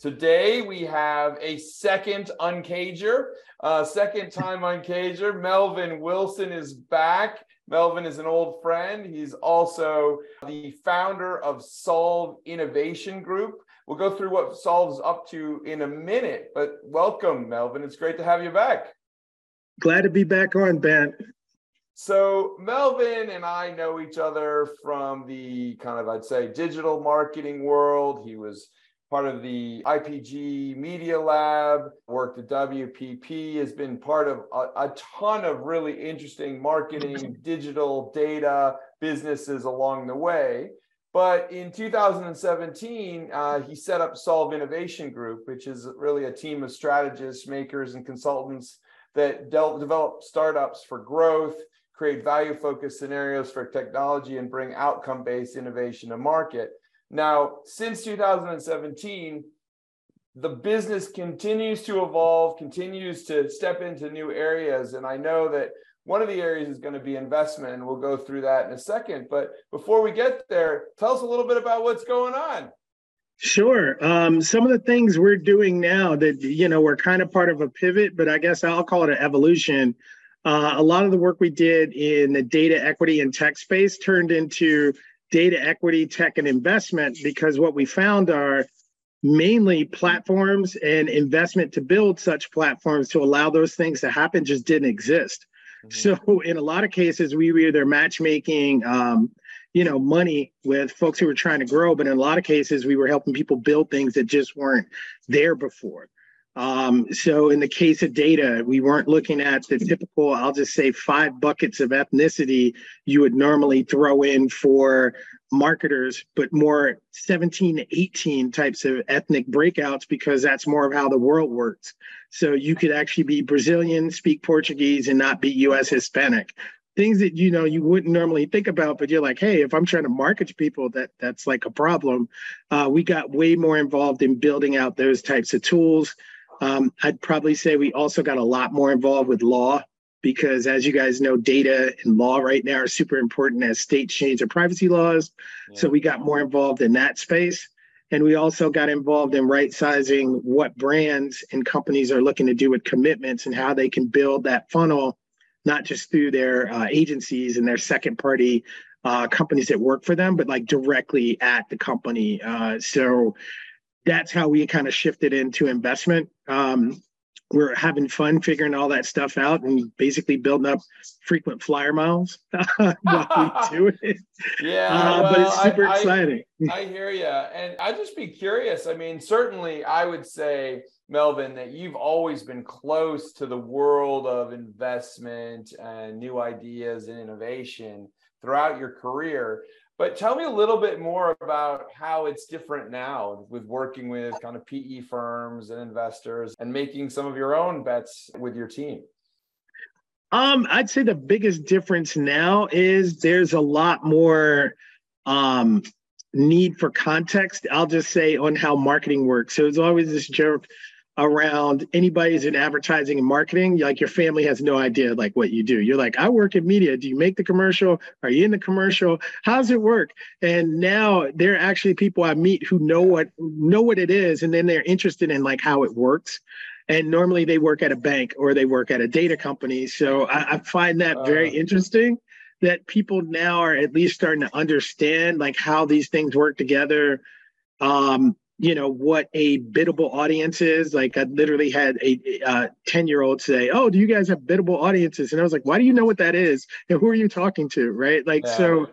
Today we have a second uncager, uh, second time uncager. Melvin Wilson is back. Melvin is an old friend. He's also the founder of Solve Innovation Group. We'll go through what Solve's up to in a minute, but welcome, Melvin. It's great to have you back. Glad to be back on, Ben. So Melvin and I know each other from the kind of, I'd say, digital marketing world. He was part of the IPG Media Lab, worked at WPP, has been part of a, a, ton of really interesting marketing, digital data businesses along the way. But in 2017, uh, he set up Solve Innovation Group, which is really a team of strategists, makers, and consultants that de- develop startups for growth, create value focused scenarios for technology, and bring outcome based innovation to market. Now, since 2017, the business continues to evolve, continues to step into new areas. And I know that one of the areas is going to be investment, and we'll go through that in a second. But before we get there, tell us a little bit about what's going on. Sure. Um, some of the things we're doing now that, you know, we're kind of part of a pivot, but I guess I'll call it an evolution. Uh, a lot of the work we did in the data equity and tech space turned into data equity, tech, and investment because what we found are mainly platforms and investment to build such platforms to allow those things to happen just didn't exist. Mm-hmm. So in a lot of cases, we were either matchmaking, um, you know, money with folks who were trying to grow, but in a lot of cases, we were helping people build things that just weren't there before. Um, so in the case of data, we weren't looking at the typical, I'll just say five buckets of ethnicity you would normally throw in for marketers, but more 17 to 18 types of ethnic breakouts because that's more of how the world works. So you could actually be Brazilian, speak Portuguese, and not be US Hispanic. Things that you know you wouldn't normally think about, but you're like, hey, if I'm trying to market to people, that that's like a problem. Uh, we got way more involved in building out those types of tools. Um, I'd probably say we also got a lot more involved with law because, as you guys know, data and law right now are super important as states change their privacy laws. Yeah. So we got more involved in that space. And we also got involved in right sizing what brands and companies are looking to do with commitments and how they can build that funnel, not just through their uh, agencies and their second party uh, companies that work for them, but like directly at the company. Uh, so that's how we kind of shifted into investment. Um, we're having fun figuring all that stuff out and basically building up frequent flyer miles while we do it. Yeah, uh, well, but it's super I, exciting. I, I hear you, and I just be curious. I mean, certainly, I would say, Melvin, that you've always been close to the world of investment and new ideas and innovation throughout your career. But tell me a little bit more about how it's different now with working with kind of PE firms and investors and making some of your own bets with your team. Um, I'd say the biggest difference now is there's a lot more um, need for context. I'll just say on how marketing works. So it's always this joke around anybody who's in advertising and marketing like your family has no idea like what you do. You're like i work in media. Do you make the commercial? Are you in the commercial? How's it work? And now there are actually people i meet who know what know what it is and then they're interested in like how it works. And normally they work at a bank or they work at a data company. So i, I find that very uh, interesting that people now are at least starting to understand like how these things work together. Um, you know what a biddable audience is. Like i literally had a 10 year old say oh do you guys have biddable audiences? And i was like why do you know what that is? And who are you talking to? Right? Like yeah. so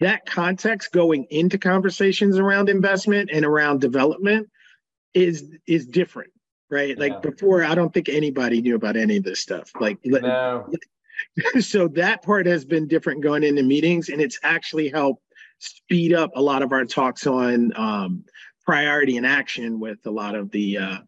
that context going into conversations around investment and around development is is different right? Yeah. like before i don't think anybody knew about any of this stuff. Like no. so that part has been different going into meetings and it's actually helped speed up a lot of our talks on um, priority and action with a lot of the uh,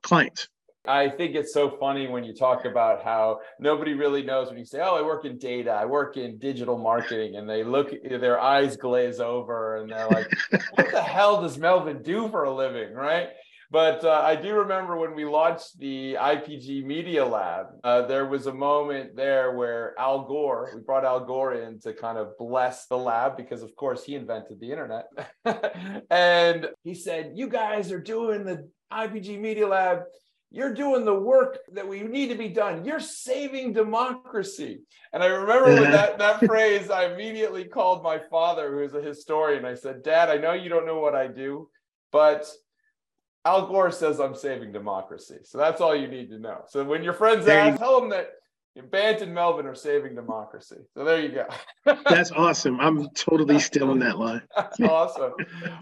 clients. I think it's so funny when you talk about how nobody really knows when you say, "Oh, I work in data, I work in digital marketing," and they look, their eyes glaze over, and they're like, "What the hell does Melvin do for a living?" Right? But uh, I do remember when we launched the IPG Media Lab, uh, there was a moment there where Al Gore, we brought Al Gore in to kind of bless the lab because, of course, he invented the internet. and he said, You guys are doing the IPG Media Lab you're doing the work that we need to be done. You're saving democracy. And I remember with that, that phrase, I immediately called my father, who is a historian. I said, Dad, I know you don't know what I do, but Al Gore says I'm saving democracy. So that's all you need to know. So when your friends ask, tell them that Bant and Melvin are saving democracy. So there you go. That's awesome. I'm totally still in that line. awesome.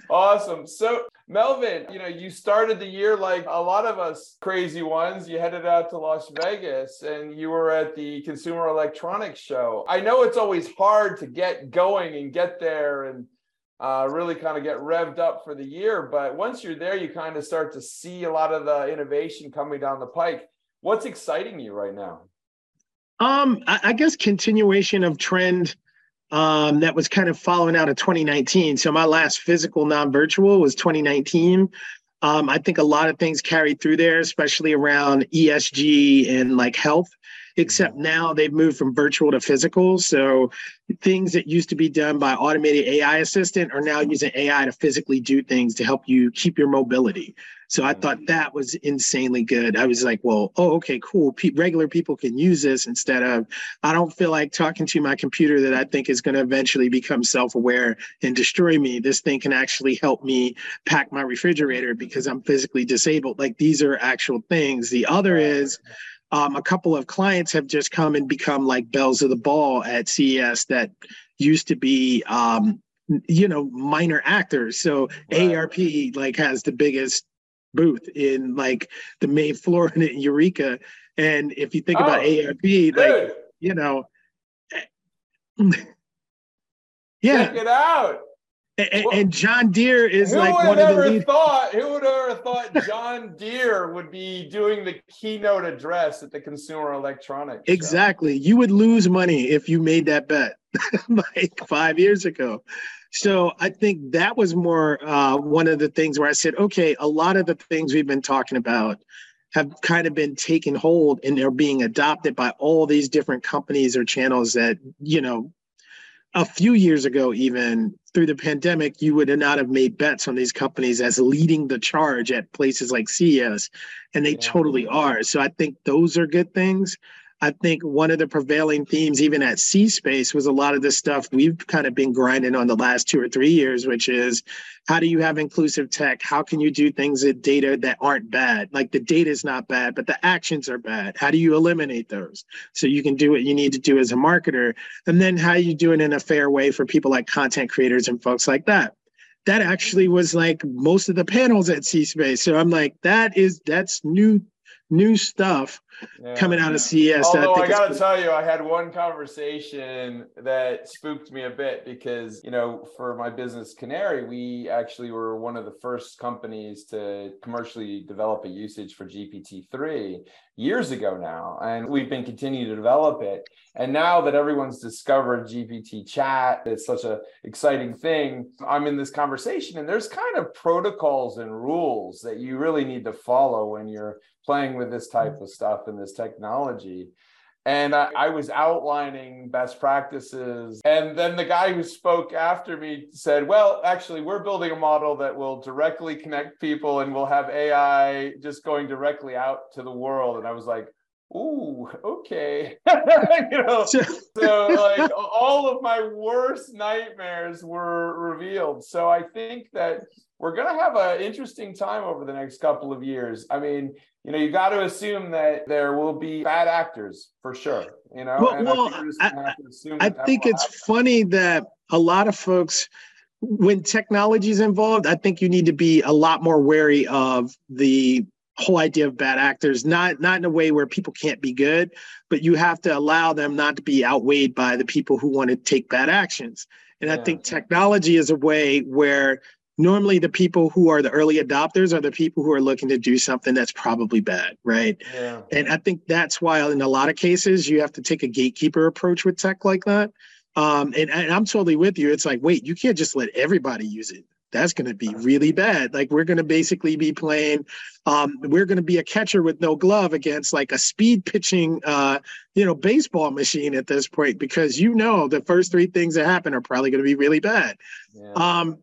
Awesome. So Melvin, you know, you started the year like a lot of us crazy ones. You headed out to Las Vegas and you were at the Consumer Electronics Show. I know it's always hard to get going and get there and uh, really kind of get revved up for the year. But once you're there, you kind of start to see a lot of the innovation coming down the pike. What's exciting you right now? Um, I, I guess continuation of trend um, that was kind of following out of 2019. So my last physical non-virtual was 2019. Um, I think a lot of things carried through there, especially around ESG and like health except now they've moved from virtual to physical. So things that used to be done by automated AI assistant are now using AI to physically do things to help you keep your mobility. So I thought that was insanely good. I was like, well, oh, okay, cool. Pe- regular people can use this instead of, I don't feel like talking to my computer that I think is going to eventually become self aware and destroy me. This thing can actually help me pack my refrigerator because I'm physically disabled. Like these are actual things. The other is, um, a couple of clients have just come and become like belles of the ball at CES that used to be um, you know minor actors so right. AARP like has the biggest booth in like the main floor in Eureka and if you think oh, about ARP, dude. like you know yeah check it out and, well, and, John Deere is like one of the lead- thought who would ever thought John Deere would be doing the keynote address at the Consumer Electronics? Exactly. You would lose money if you made that bet like five years ago. So I think that was more uh, one of the things where I said, okay, a lot of the things we've been talking about have kind of been taken hold and they're being adopted by all these different companies or channels that you know a few years ago, even through the pandemic, you would not have made bets on these companies as leading the charge at places like CES, and they yeah. totally are. So I think those are good things. I think one of the prevailing themes, even at C Space, was a lot of the stuff we've kind of been grinding on the last two or three years, which is how do you have inclusive tech? How can you do things with data that aren't bad? Like the data is not bad, but the actions are bad. How do you eliminate those so you can do what you need to do as a marketer? And then how you do it in a fair way for people like content creators and folks like that that actually was like most of the panels at C Space. So I'm like, that is that's new new stuff yeah. coming out of CES. Although I, I got to tell you, I had one conversation that spooked me a bit because, you know, for my business Canary, we actually were one of the first companies to commercially develop a usage for GPT-3 years ago now. And we've been continuing to develop it. And now that everyone's discovered GPT chat, it's such an exciting thing. I'm in this conversation and there's kind of protocols and rules that you really need to follow when you're playing with this type of stuff and this technology. And I, I, was outlining best practices. And then the guy who spoke after me said, Well, actually, we're building a model that will directly connect people and we'll have AI just going directly out to the world. And I was like, Ooh, okay. you know, so like all of my worst nightmares were revealed. So I think that we're going to have an interesting time over the next couple of years. I mean, you know, you got to assume that there will be bad actors for sure. You know, well, well I, I think it's happen. funny that a lot of folks, when technology is involved, I think you need to be a lot more wary of the whole idea of bad actors not not in a way where people can't be good but you have to allow them not to be outweighed by the people who want to take bad actions and yeah. i think technology is a way where normally the people who are the early adopters are the people who are looking to do something that's probably bad, right? Yeah. And I think that's why in a lot of cases you have to take a gatekeeper approach with tech like that. Um, and, and I'm totally with you. It's like, wait, you can't just let everybody use it that's going to be really bad. Like we're going to basically be playing, um, we're going to be a catcher with no glove against like a speed pitching, uh, you know, baseball machine at this point because you know the first three things that happen are probably going to be really bad. Yeah. Um,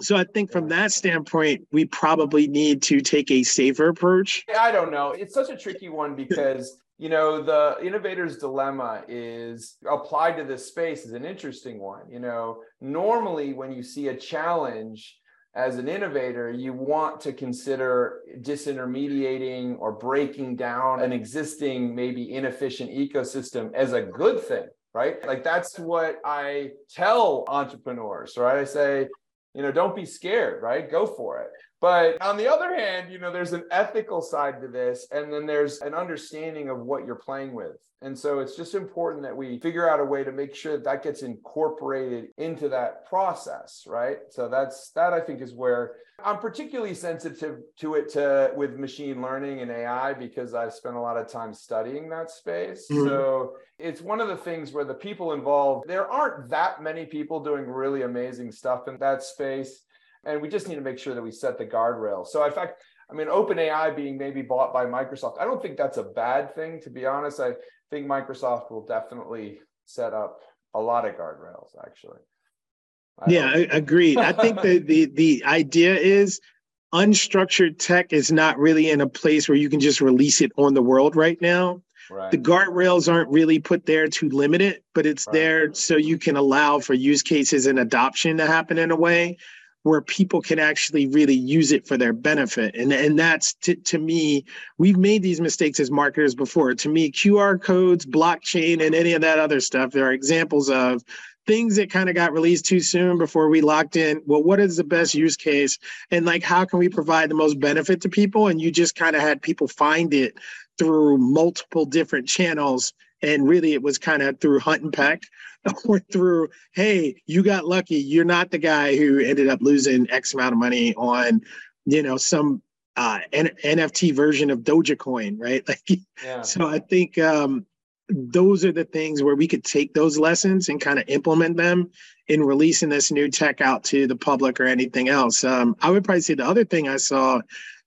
so I think from that standpoint, we probably need to take a safer approach. I don't know. It's such a tricky one because you know the innovator's dilemma is applied to this space is an interesting one. You know normally when you see a challenge as an innovator you want to consider disintermediating or breaking down an existing maybe inefficient ecosystem as a good thing right? Like that's what i tell entrepreneurs right? I say you know don't be scared right? Go for it but on the other hand, you know, there's an ethical side to this, and then there's an understanding of what you're playing with. And so it's just important that we figure out a way to make sure that, that gets incorporated into that process, right? So that's that I think is where I'm particularly sensitive to it to with machine learning and AI because I've spent a lot of time studying that space. Mm-hmm. So it's one of the things where the people involved, there aren't that many people doing really amazing stuff in that space and we just need to make sure that we set the guardrails. So in fact, I mean, OpenAI being maybe bought by Microsoft, I don't think that's a bad thing. To be honest, I think Microsoft will definitely set up a lot of guardrails. Actually. I yeah, I, agreed. I think the the the idea is unstructured tech is not really in a place where you can just release it on the world right now. Right. The guardrails aren't really put there to limit it, but it's right. there so you can allow for use cases and adoption to happen in a way where people can actually really use it for their benefit. And, and that's to, to me, we've made these mistakes as marketers before. To me, QR codes, blockchain, and any of that other stuff, there are examples of things that kind of got released too soon before we locked in. Well, what is the best use case? And like, how can we provide the most benefit to people? And you just kind of had people find it through multiple different channels. And really, it was kind of through hunt and peck or through, hey, you got lucky. You're not the guy who ended up losing X amount of money on, you know, some uh, N- NFT version of Dogecoin, right? Like, yeah. so I think um, those are the things where we could take those lessons and kind of implement them in releasing this new tech out to the public or anything else. Um, I would probably say the other thing I saw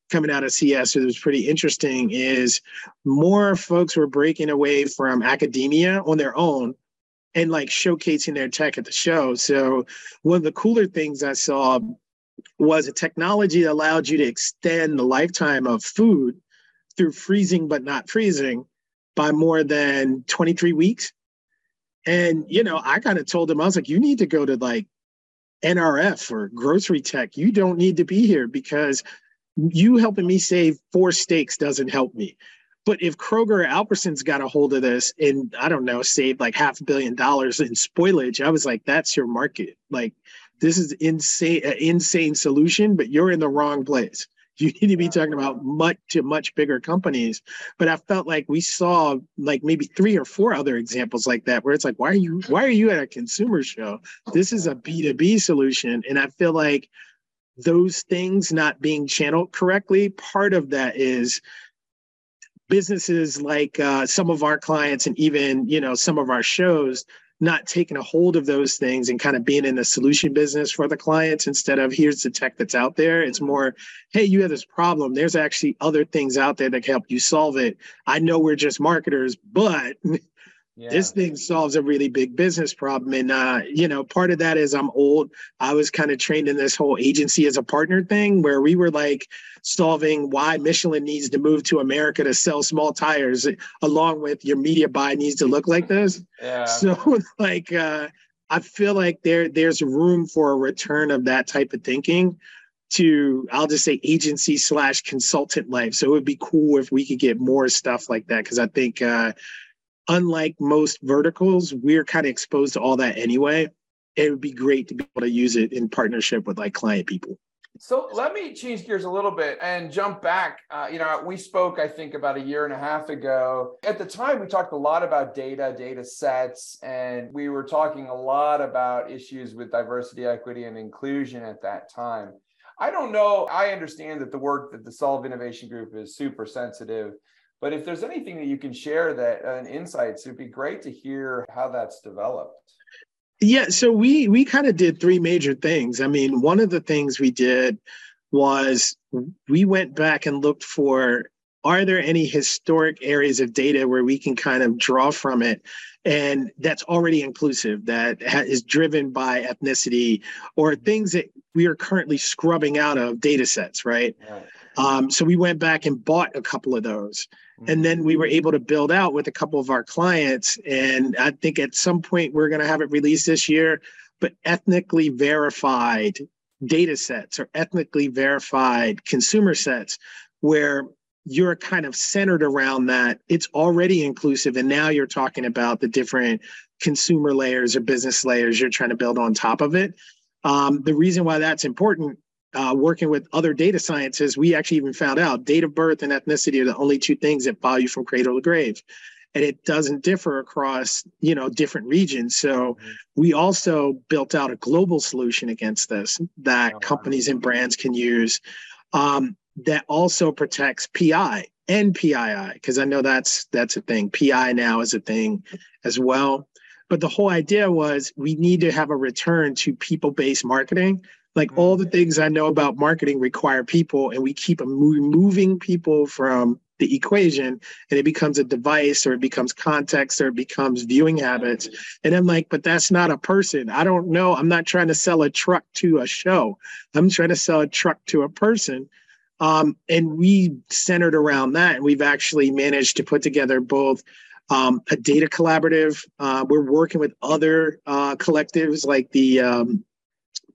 coming out of CS that was pretty interesting is more folks were breaking away from academia on their own and like showcasing their tech at the show. So one of the cooler things I saw was a technology that allowed you to extend the lifetime of food through freezing but not freezing by more than 23 weeks. And you know, I kind of told him I was like, you need to go to like NRF or grocery tech. You don't need to be here because you helping me save four steaks doesn't help me. But if Kroger or Albertsons got a hold of this and I don't know, saved like half a billion dollars in spoilage, I was like, that's your market. Like, this is insane, an insane solution, but you're in the wrong place. You need to be talking about much to much bigger companies. But I felt like we saw like maybe three or four other examples like that, where it's like, why are you why are you at a consumer show? This is a B2B solution. And I feel like those things not being channeled correctly, part of that is businesses like uh, some of our clients and even you know some of our shows not taking a hold of those things and kind of being in the solution business for the clients instead of here's the tech that's out there. It's more hey you have this problem. There's actually other things out there that can help you solve it. I know we're just marketers but Yeah. This thing solves a really big business problem. And, uh, you know, part of that is I'm old. I was kind of trained in this whole agency as a partner thing where we were like solving why Michelin needs to move to America to sell small tires, along with your media buy needs to look like this. Yeah. So, like, uh, I feel like there there's room for a return of that type of thinking to I'll just say agency slash consultant life. So it would be cool if we could get more stuff like that because I think uh, unlike most verticals, we're kind of exposed to all that anyway. It would be great to be able to use it in partnership with like client people. So let me change gears a little bit and jump back. Uh, you know, we spoke, I think, about a year and a half ago. At the time, we talked a lot about data, data sets, and we were talking a lot about issues with diversity, equity, and inclusion at that time. I don't know. I understand that the work that the Solve Innovation Group is super sensitive, but if there's anything that you can share that uh, insights, it'd be great to hear how that's developed. Yeah, so we we kind of did three major things. I mean, one of the things we did was we went back and looked for are there any historic areas of data where we can kind of draw from it and that's already inclusive that is driven by ethnicity or things that we are currently scrubbing out of data sets right, right. Um, so we went back and bought a couple of those and then we were able to build out with a couple of our clients and i think at some point we're going to have it released this year but ethnically verified data sets or ethnically verified consumer sets where you're kind of centered around that it's already inclusive and now you're talking about the different consumer layers or business layers you're trying to build on top of it. Um, the reason why that's important uh, working with other data scientists, we actually even found out date of birth and ethnicity are the only two things that follow you from cradle to grave. And it doesn't differ across, you know, different regions. So mm-hmm. we also built out a global solution against this that oh, companies and brands can use um, that also protects PI and PII, because I know that's that's a thing. PI now is a thing as well. But the whole idea was we need to have a return to people-based marketing like mm-hmm. all the things I know about marketing require people, and we keep removing people from the equation and it becomes a device or it becomes context or it becomes viewing habits. And I'm like, but that's not a person. I don't know. I'm not trying to sell a truck to a show. I'm trying to sell a truck to a person. Um, and we centered around that. And we've actually managed to put together both um, a data collaborative. Uh, we're working with other uh, collectives like the um,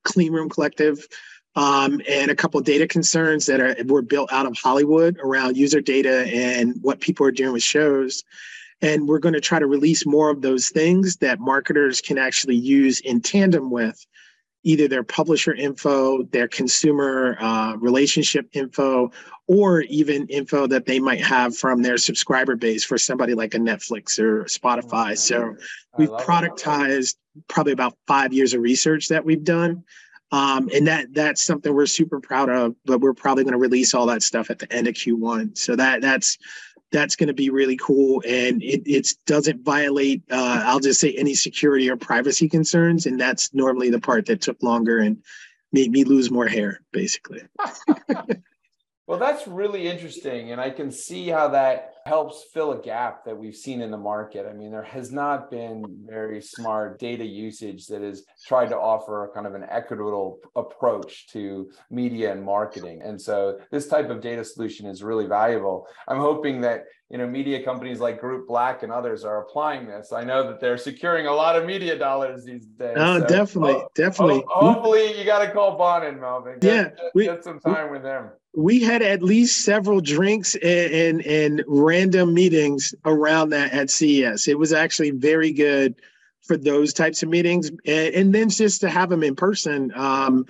Clean Room Collective, um, and a couple data concerns that are were built out of Hollywood around user data and what people are doing with shows. And we're going to try to release more of those things that marketers can actually use in tandem with either their publisher info, their consumer uh, relationship info, or even info that they might have from their subscriber base for somebody like a Netflix or Spotify. So we've productized probably about five years of research that we've done. Um, and that that's something we're super proud of, but we're probably going to release all that stuff at the end of Q1. So that that's that's going to be really cool and it it doesn't violate uh, i'll just say any security or privacy concerns and that's normally the part that took longer and made me lose more hair basically well that's really interesting and i can see how that helps fill a gap that we've seen in the market. I mean, there has not been very smart data usage that has tried to offer kind of an equitable approach to media and marketing. And so this type of data solution is really valuable. I'm hoping that you know media companies like Group Black and others are applying this. I know that they're securing a lot of media dollars these days. Oh, so definitely, definitely. hopefully, you got to call Bon and Melvin. Get, yeah, we, get some time we, with them we had at least several drinks and, and, and random meetings around that at CES. It was actually very good for those types of meetings, and, and then just to have them in person. Um,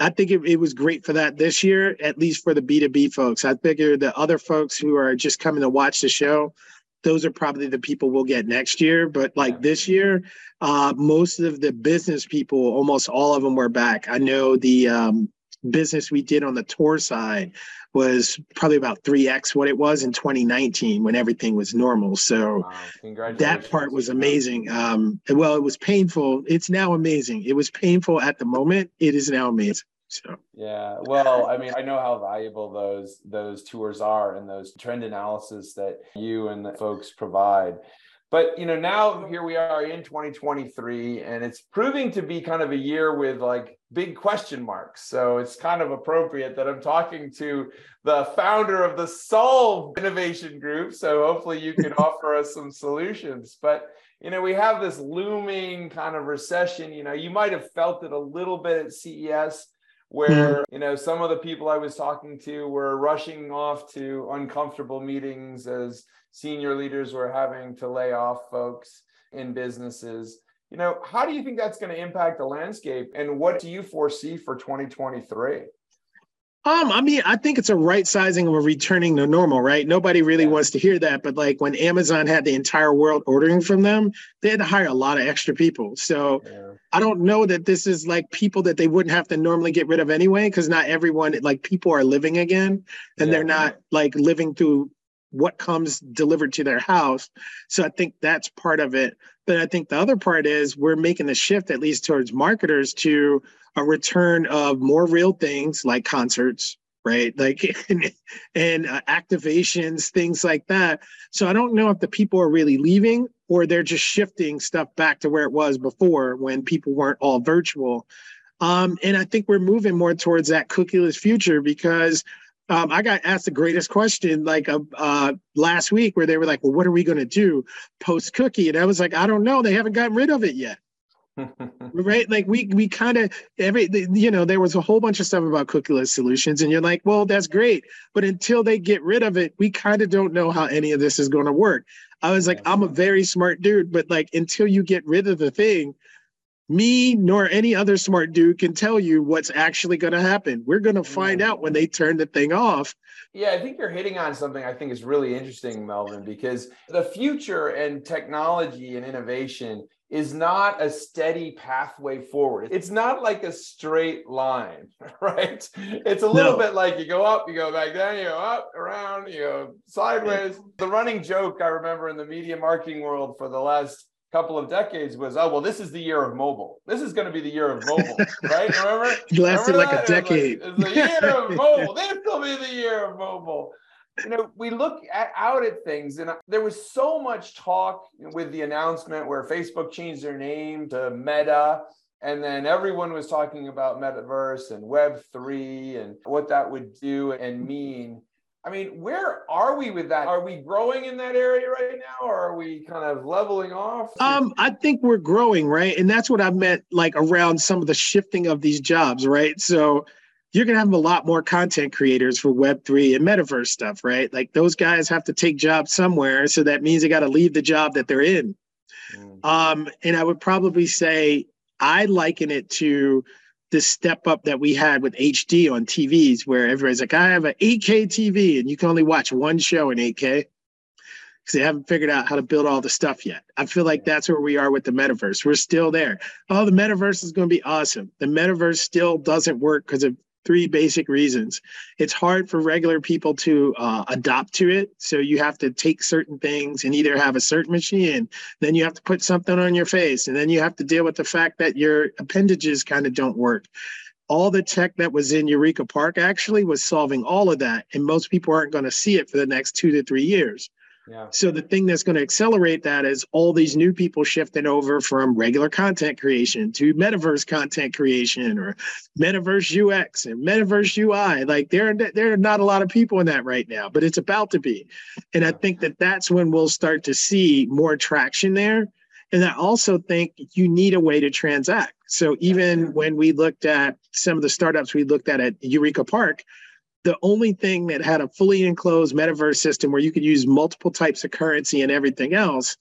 I think it, it, was great for that this year, at least for the B2B folks. I figure the other folks who are just coming to watch the show, those are probably the people we'll get next year. But like this year, uh, most of the business people, almost all of them were back. I know the um, business we did on the tour side was probably about 3x what it was in 2019 when everything was normal so wow. that part was amazing um, well it was painful it's now amazing it was painful at the moment it is now amazing so. Yeah well i mean i know how valuable those those tours are and those trend analysis that you and the folks provide. But you know now here we are in 2023 and it's proving to be kind of a year with like big question marks. So it's kind of appropriate that i'm talking to the founder of the solve innovation group. So hopefully you can offer us some solutions. But you know we have this looming kind of recession. You know you might have felt it a little bit at ces where you know some of the people i was talking to were rushing off to uncomfortable meetings as senior leaders were having to lay off folks in businesses. You know, how do you think that's going to impact the landscape and what do you foresee for 2023? Um, I mean, I think it's a right sizing of a returning to normal, right? Nobody really yeah. wants to hear that, but like when Amazon had the entire world ordering from them, they had to hire a lot of extra people. So yeah. I don't know that this is like people that they wouldn't have to normally get rid of anyway, because not everyone like people are living again and yeah. they're not like living through what comes delivered to their house. So I think that's part of it. But I think the other part is we're making the shift, at least towards marketers, to a return of more real things like concerts right like and, and uh, activations things like that so i don't know if the people are really leaving or they're just shifting stuff back to where it was before when people weren't all virtual um, and i think we're moving more towards that cookieless future because um, I got asked the greatest question like uh, uh, last week where they were like, well, what are we going to do post cookie? And I was like, I don't know. They haven't gotten rid of it yet. Right? Like we we kind of every you know there was a whole bunch of stuff about cookieless solutions and you're like well that's great. But until they get rid of it we kind of don't know how any of this is going to work. I was like i'm a very smart dude but like until you get rid of the thing me nor any other smart dude can tell you what's actually going to happen we're going to mm. find out when they turn the thing off yeah, I think you're hitting on something I think is really interesting, Melvin, because the future and technology and innovation is not a steady pathway forward. It's not like a straight line, right? It's a little no. bit like you go up, you go back down, you go up, around, you go sideways. The running joke I remember in the media marketing world for the last couple of decades was, oh, well, this is the year of mobile. This is going to be the year of mobile, right? Remember? It lasted remember like a decade. It's, like, it's the year of mobile. This will be the year of mobile you know, we look at, out at things, and uh, there was so much talk with the announcement where Facebook changed their name to Meta, and then everyone was talking about metaverse and Web three and what that would do and mean. I mean, where are we with that? Are we growing in that area right now, or are we kind of leveling off? Um, I think we're growing, right? And that's what I meant, like around some of the shifting of these jobs, right? So you're going to have a lot more content creators for Web3 and metaverse stuff, right? Like those guys have to take jobs somewhere. So that means they got to leave the job that they're in. Mm. Um, and I would probably say I liken it to the step up that we had with HD on TVs, where everybody's like, I have an 8K TV and you can only watch one show in 8K because they haven't figured out how to build all the stuff yet. I feel like that's where we are with the metaverse. We're still there. Oh, the metaverse is going to be awesome. The metaverse still doesn't work because of three basic reasons. It's hard for regular people to uh, adopt to it. So you have to take certain things and either have a certain machine, then you have to put something on your face, and then you have to deal with the fact that your appendages kind of don't work. All the tech that was in Eureka Park actually was solving all of that. And most people aren't going to see it for the next two to three years. So the thing that's going to accelerate that is all these new people shifting over from regular content creation to metaverse content creation or metaverse UX and metaverse UI. Like there, there are not a lot of people in that right now, but it's about to be. And I think that that's when we'll start to see more traction there. And I also think you need a way to transact. So even when we looked at some of the startups we looked at at Eureka Park, the only thing that had a fully enclosed metaverse system where you could use multiple types of currency and everything else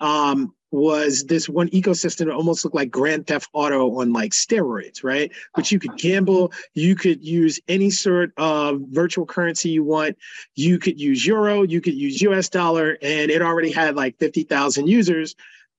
um, was this one ecosystem that almost looked like Grand Theft Auto on like steroids, right? But you could gamble, you could use any sort of virtual currency you want. You could use euro, you could use US dollar, and it already had like 50,000 users.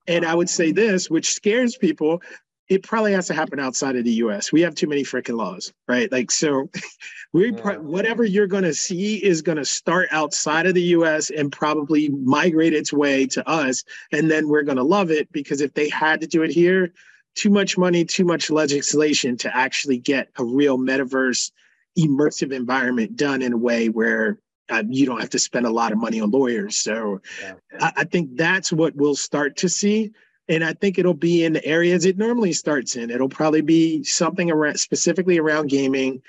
And I would say this, which scares people, it probably has to happen outside of the US. We have too many freaking laws, right? Like, so we yeah. whatever you're going to see is going to start outside of the US and probably migrate its way to us. And then we're going to love it because if they had to do it here, too much money, too much legislation to actually get a real metaverse immersive environment done in a way where uh, you don't have to spend a lot of money on lawyers. So yeah. I, I think that's what we'll start to see and I think it'll be in the areas it normally starts in. It'll probably be something around specifically around gaming,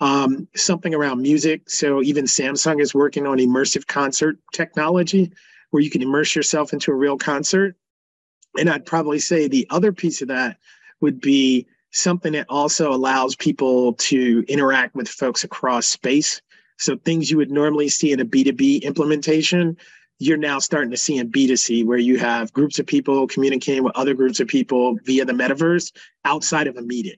um, something around music. So even Samsung is working on immersive concert technology, where you can immerse yourself into a real concert. And I'd probably say the other piece of that would be something that also allows people to interact with folks across space. So things you would normally see in a B2B implementation, you're now starting to see in B2C where you have groups of people communicating with other groups of people via the metaverse outside of a meeting.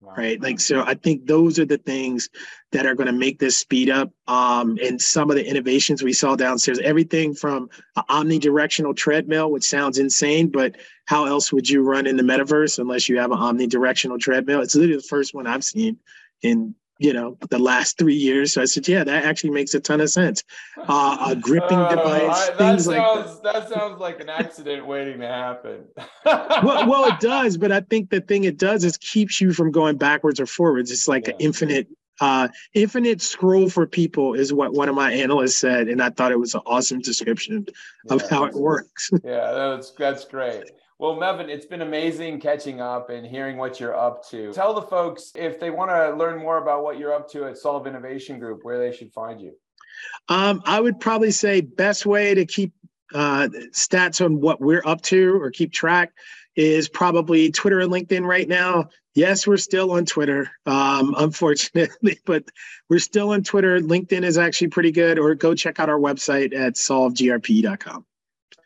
Wow. Right. Like, so I think those are the things that are going to make this speed up. Um, and some of the innovations we saw downstairs, everything from an omnidirectional treadmill, which sounds insane, but how else would you run in the metaverse unless you have an omnidirectional treadmill? It's literally the first one I've seen in you know the last three years. So i said yeah that actually makes a ton of sense. Uh, a gripping uh, device I, things sounds, like that. that sounds like an accident waiting to happen. Well, well it does but i think the thing it does is keeps you from going backwards or forwards. It's like yeah. an infinite uh, infinite scroll for people is what one of my analysts said and i thought it was an awesome description of yeah, how it works. Yeah that's that's great well, Melvin, it's been amazing catching up and hearing what you're up to. Tell the folks if they want to learn more about what you're up to at Solve Innovation Group, where they should find you. Um, I would probably say best way to keep uh, stats on what we're up to or keep track is probably Twitter and LinkedIn right now. Yes, we're still on Twitter, um, unfortunately, but we're still on Twitter. LinkedIn is actually pretty good, or go check out our website at solvegrp.com.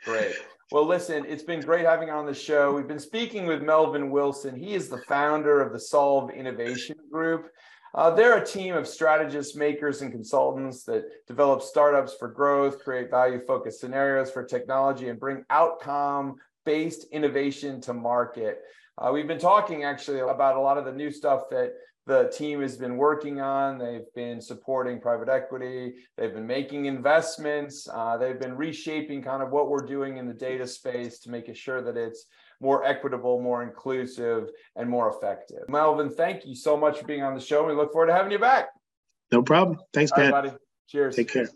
Great. Well, listen, it's been great having you on the show. We've been speaking with Melvin Wilson. He is the founder of the Solve Innovation Group. Uh, they're a team of strategists, makers, and consultants that develop startups for growth, create value focused scenarios for technology, and bring outcome based innovation to market. Uh, we've been talking actually about a lot of the new stuff that the team has been working on. They've been supporting private equity. They've been making investments. Uh, they've been reshaping kind of what we're doing in the data space to make sure that it's more equitable, more inclusive, and more effective. Melvin, thank you so much for being on the show. We look forward to having you back. No problem. Thanks, Pat. Cheers. Take care.